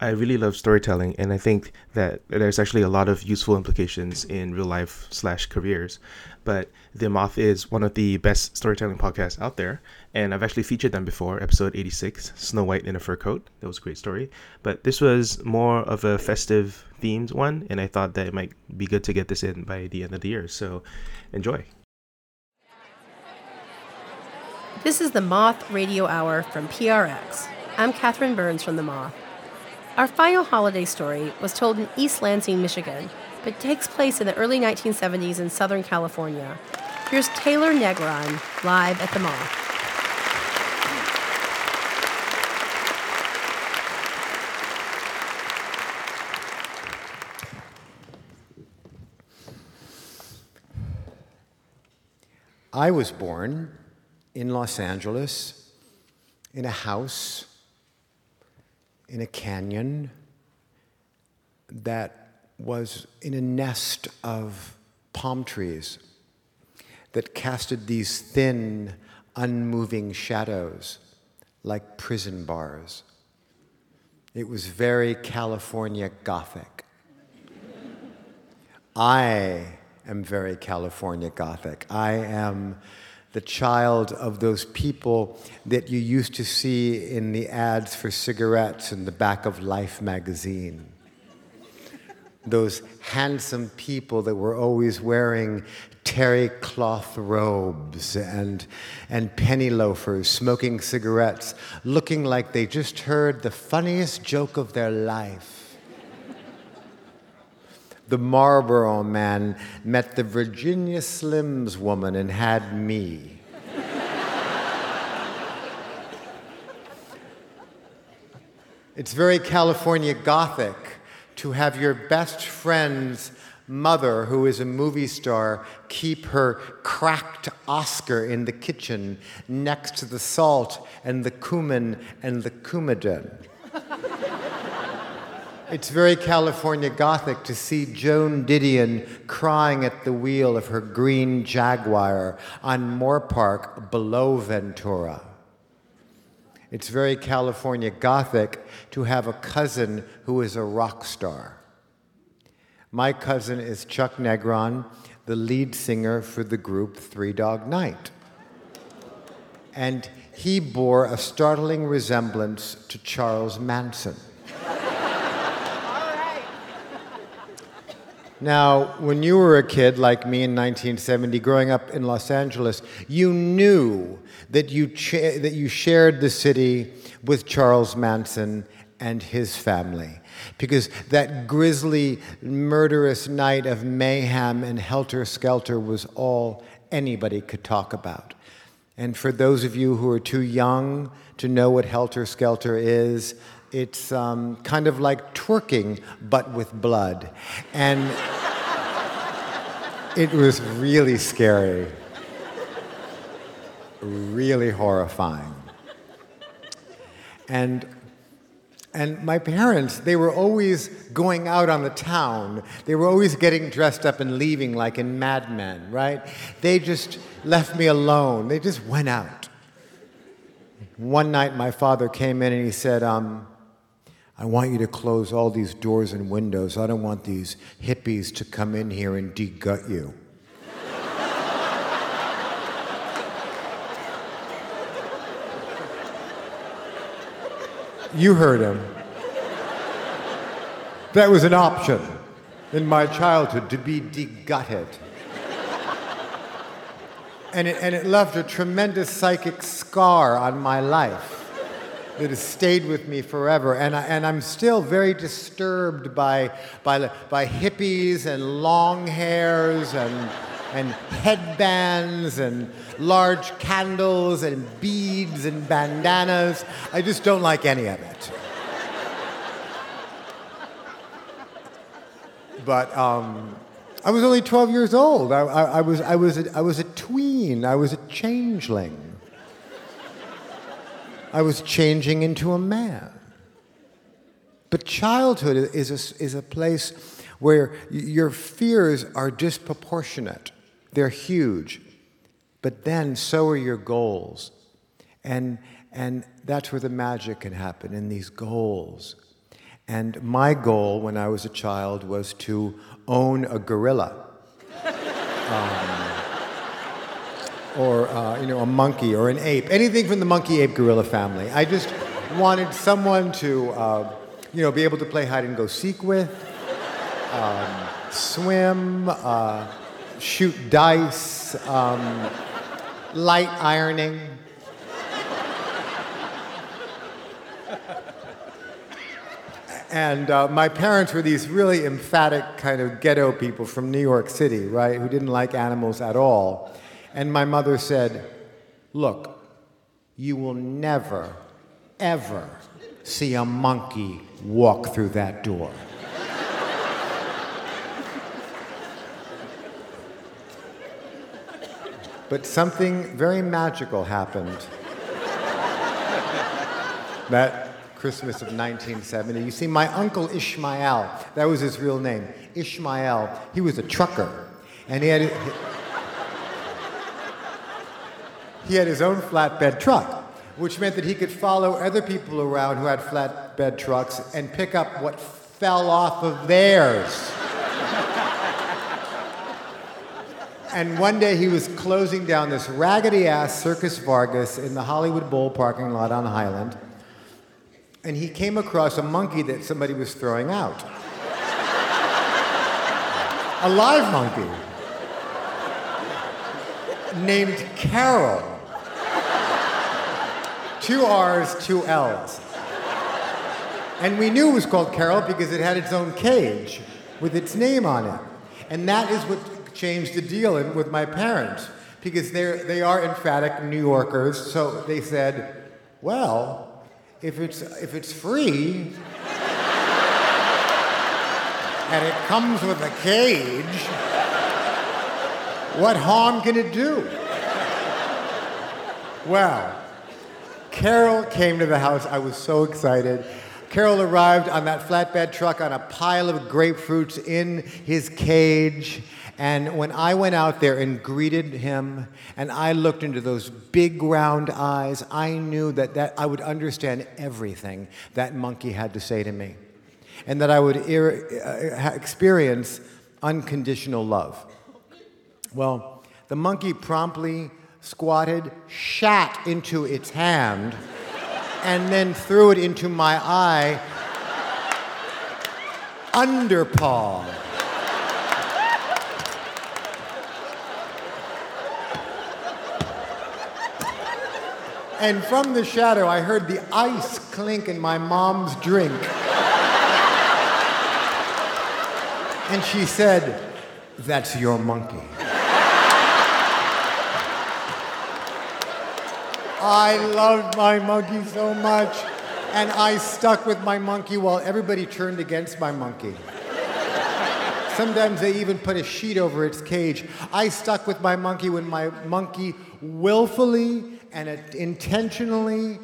I really love storytelling, and I think that there's actually a lot of useful implications in real life slash careers. But The Moth is one of the best storytelling podcasts out there, and I've actually featured them before. Episode 86, Snow White in a Fur Coat. That was a great story. But this was more of a festive themed one, and I thought that it might be good to get this in by the end of the year. So enjoy. This is the Moth Radio Hour from PRX. I'm Catherine Burns from The Moth. Our final holiday story was told in East Lansing, Michigan, but takes place in the early 1970s in Southern California. Here's Taylor Negron live at the mall. I was born in Los Angeles in a house in a canyon that was in a nest of palm trees that casted these thin, unmoving shadows like prison bars. It was very California Gothic. I am very California Gothic. I am the child of those people that you used to see in the ads for cigarettes in the back of Life magazine. Those handsome people that were always wearing terry cloth robes and, and penny loafers, smoking cigarettes, looking like they just heard the funniest joke of their life. The Marlboro man met the Virginia Slims woman and had me. it's very California Gothic to have your best friend's mother, who is a movie star, keep her cracked Oscar in the kitchen next to the salt and the cumin and the coumadin. It's very California Gothic to see Joan Didion crying at the wheel of her green Jaguar on Moore Park below Ventura. It's very California Gothic to have a cousin who is a rock star. My cousin is Chuck Negron, the lead singer for the group Three Dog Night. And he bore a startling resemblance to Charles Manson. Now, when you were a kid like me in 1970, growing up in Los Angeles, you knew that you, cha- that you shared the city with Charles Manson and his family. Because that grisly, murderous night of mayhem and helter skelter was all anybody could talk about. And for those of you who are too young to know what helter skelter is, it's um, kind of like twerking, but with blood. And it was really scary, really horrifying. And and my parents, they were always going out on the town. They were always getting dressed up and leaving, like in Mad Men, right? They just left me alone. They just went out. One night, my father came in and he said, um, I want you to close all these doors and windows. I don't want these hippies to come in here and degut you. you heard him. That was an option in my childhood to be degutted. And it, and it left a tremendous psychic scar on my life that has stayed with me forever. And, I, and I'm still very disturbed by, by, by hippies and long hairs and, and headbands and large candles and beads and bandanas. I just don't like any of it. But um, I was only 12 years old. I, I, I was, I, was a, I was a tween. I was a changeling. I was changing into a man. But childhood is a, is a place where your fears are disproportionate, they're huge. But then so are your goals. And, and that's where the magic can happen in these goals. And my goal when I was a child was to own a gorilla. Um, or uh, you know, a monkey or an ape, anything from the monkey ape gorilla family. I just wanted someone to uh, you know, be able to play hide and go seek with, um, swim, uh, shoot dice, um, light ironing. And uh, my parents were these really emphatic kind of ghetto people from New York City, right, who didn't like animals at all. And my mother said, Look, you will never, ever see a monkey walk through that door. but something very magical happened that Christmas of 1970. You see, my uncle Ishmael, that was his real name, Ishmael, he was a trucker. And he had, he had his own flatbed truck, which meant that he could follow other people around who had flatbed trucks and pick up what fell off of theirs. and one day he was closing down this raggedy ass Circus Vargas in the Hollywood Bowl parking lot on Highland and he came across a monkey that somebody was throwing out. a live monkey named Carol. Two R's, two L's. And we knew it was called Carol because it had its own cage with its name on it. And that is what changed the deal with my parents because they're, they are emphatic New Yorkers. So they said, well, if it's, if it's free and it comes with a cage, what harm can it do? Well, Carol came to the house. I was so excited. Carol arrived on that flatbed truck on a pile of grapefruits in his cage. And when I went out there and greeted him, and I looked into those big round eyes, I knew that, that I would understand everything that monkey had to say to me, and that I would uh, experience unconditional love. Well, the monkey promptly squatted, shat into its hand, and then threw it into my eye, underpaw. And from the shadow, I heard the ice clink in my mom's drink. and she said, That's your monkey. I loved my monkey so much. And I stuck with my monkey while everybody turned against my monkey. Sometimes they even put a sheet over its cage. I stuck with my monkey when my monkey willfully and intentionally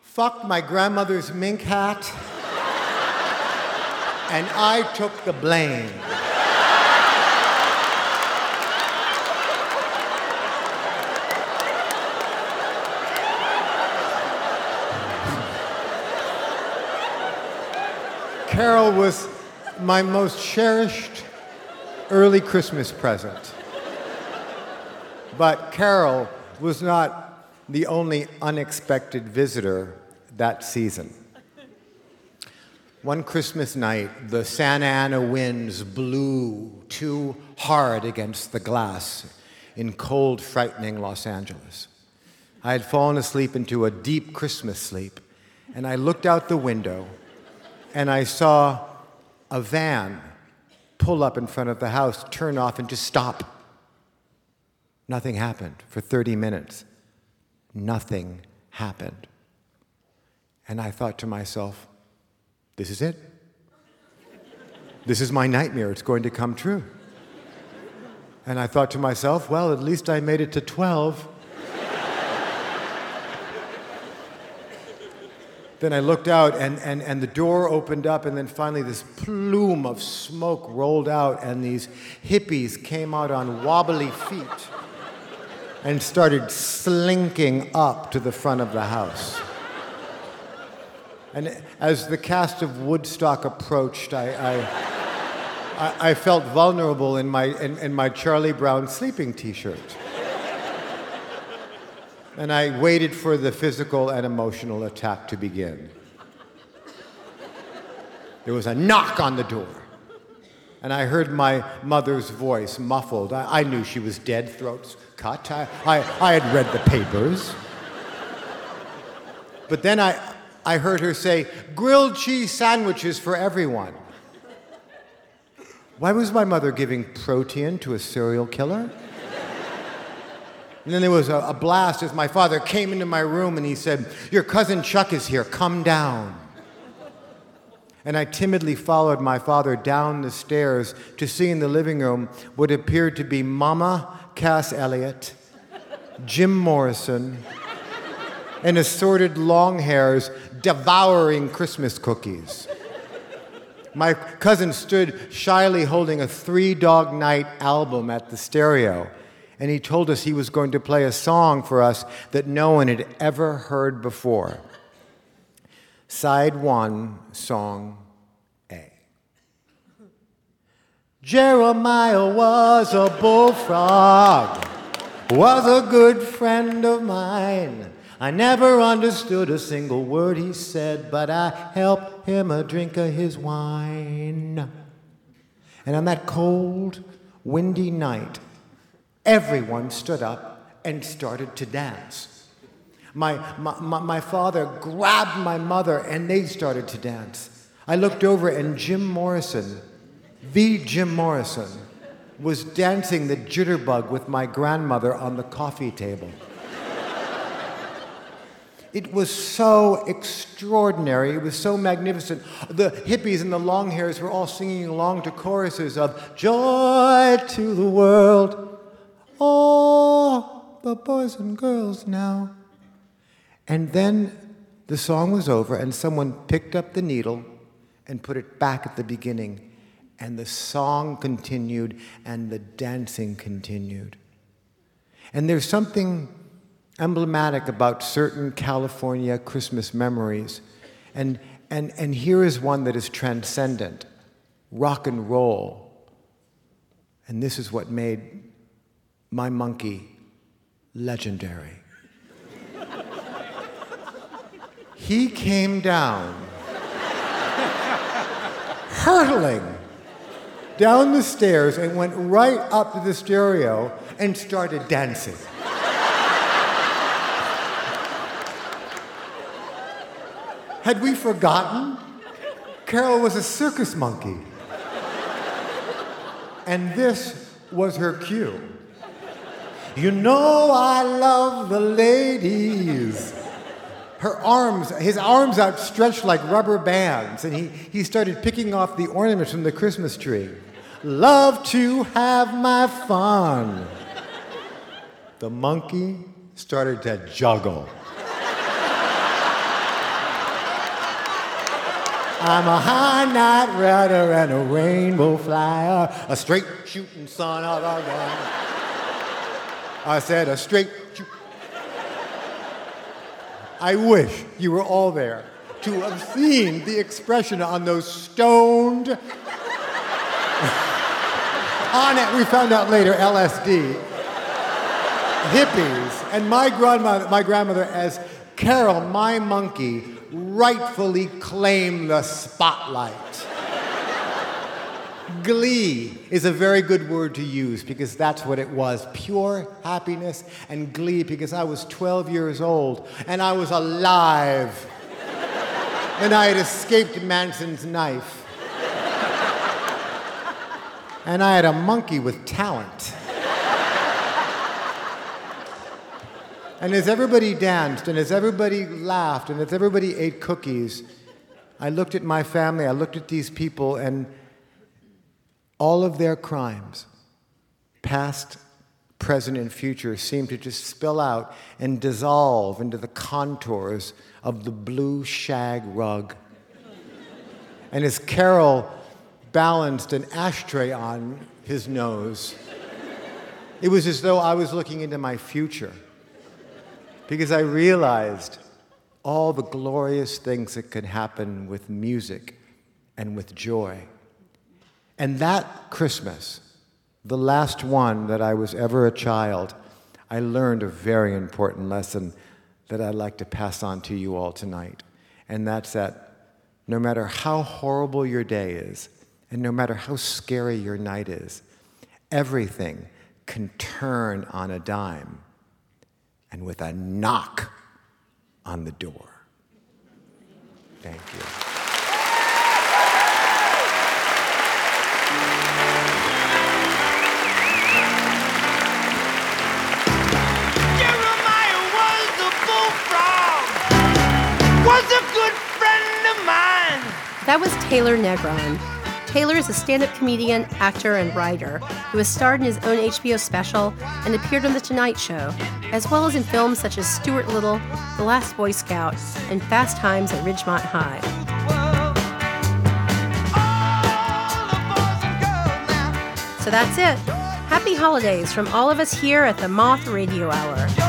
fucked my grandmother's mink hat, and I took the blame. Carol was my most cherished early Christmas present. But Carol was not the only unexpected visitor that season. One Christmas night, the Santa Ana winds blew too hard against the glass in cold, frightening Los Angeles. I had fallen asleep into a deep Christmas sleep, and I looked out the window and I saw a van pull up in front of the house, turn off, and just stop. Nothing happened for 30 minutes nothing happened. And I thought to myself, this is it. This is my nightmare. It's going to come true. And I thought to myself, well, at least I made it to 12. Then I looked out, and, and, and the door opened up, and then finally this plume of smoke rolled out, and these hippies came out on wobbly feet and started slinking up to the front of the house. And as the cast of Woodstock approached, I, I, I, felt vulnerable in my, in, in my Charlie Brown sleeping t shirt. And I waited for the physical and emotional attack to begin. There was a knock on the door. And I heard my mother's voice muffled. I, I knew she was dead, throats cut. I, I, I had read the papers. But then I, I heard her say, grilled cheese sandwiches for everyone. Why was my mother giving protein to a serial killer? And then there was a, a, blast as my father came into my room and he said, Your cousin Chuck is here, come down. And I timidly followed my father down the stairs to see in the living room what appeared to be Mama Cass Elliot, Jim Morrison, and assorted long hairs devouring Christmas cookies. My cousin stood shyly holding a Three Dog Night album at the stereo, and he told us he was going to play a song for us that no one had ever heard before. Side one, song A. Jeremiah was a bullfrog, was a good friend of mine. I never understood a single word he said, but I helped him a drink of his wine. And on that cold, windy night, everyone stood up and started to dance. My, my, my, father grabbed my mother and they started to dance. I looked over and Jim Morrison, the Jim Morrison, was dancing the jitterbug with my grandmother on the coffee table. It was so extraordinary. It was so magnificent. The hippies and the long hairs were all singing along to choruses of Joy to the world. Oh, the boys and girls now. And then the song was over, and someone picked up the needle and put it back at the beginning. And the song continued, and the dancing continued. And there's something emblematic about certain California Christmas memories. And, and, and here is one that is transcendent rock and roll. And this is what made my monkey legendary. he came down, hurtling down the stairs, and went right up to the stereo and started dancing. Had we forgotten? Carol was a circus monkey. And this was her cue. You know I love the ladies her arms, his arms outstretched like rubber bands, and he, he started picking off the ornaments from the Christmas tree. Love to have my fun. The monkey started to juggle. I'm a high night rider and a rainbow flyer, a straight shooting son of a gun. I said, a straight I wish you were all there to have seen the expression on those stoned. on it, we found out later, LSD. Hippies. And my grandmother, my grandmother, as Carol, my monkey, rightfully claimed the spotlight. Glee is a very good word to use because that's what it was pure happiness and glee because I was 12 years old and I was alive. and I had escaped Manson's knife. and I had a monkey with talent. and as everybody danced and as everybody laughed and as everybody ate cookies, I looked at my family, I looked at these people, and all of their crimes, past, present, and future, seem to just spill out and dissolve into the contours of the blue shag rug. and as Carol balanced an ashtray on his nose, it was as though I was looking into my future because I realized all the glorious things that can happen with music and with joy. And that Christmas, the last one that I was ever a child, I learned a very important lesson that I'd like to pass on to you all tonight. And that's that no matter how horrible your day is, and no matter how scary your night is, everything can turn on a dime and with a knock on the door. Thank you. That was Taylor Negron. Taylor is a stand up comedian, actor, and writer who has starred in his own HBO special and appeared on The Tonight Show, as well as in films such as Stuart Little, The Last Boy Scout, and Fast Times at Ridgemont High. So that's it. Happy holidays from all of us here at the Moth Radio Hour.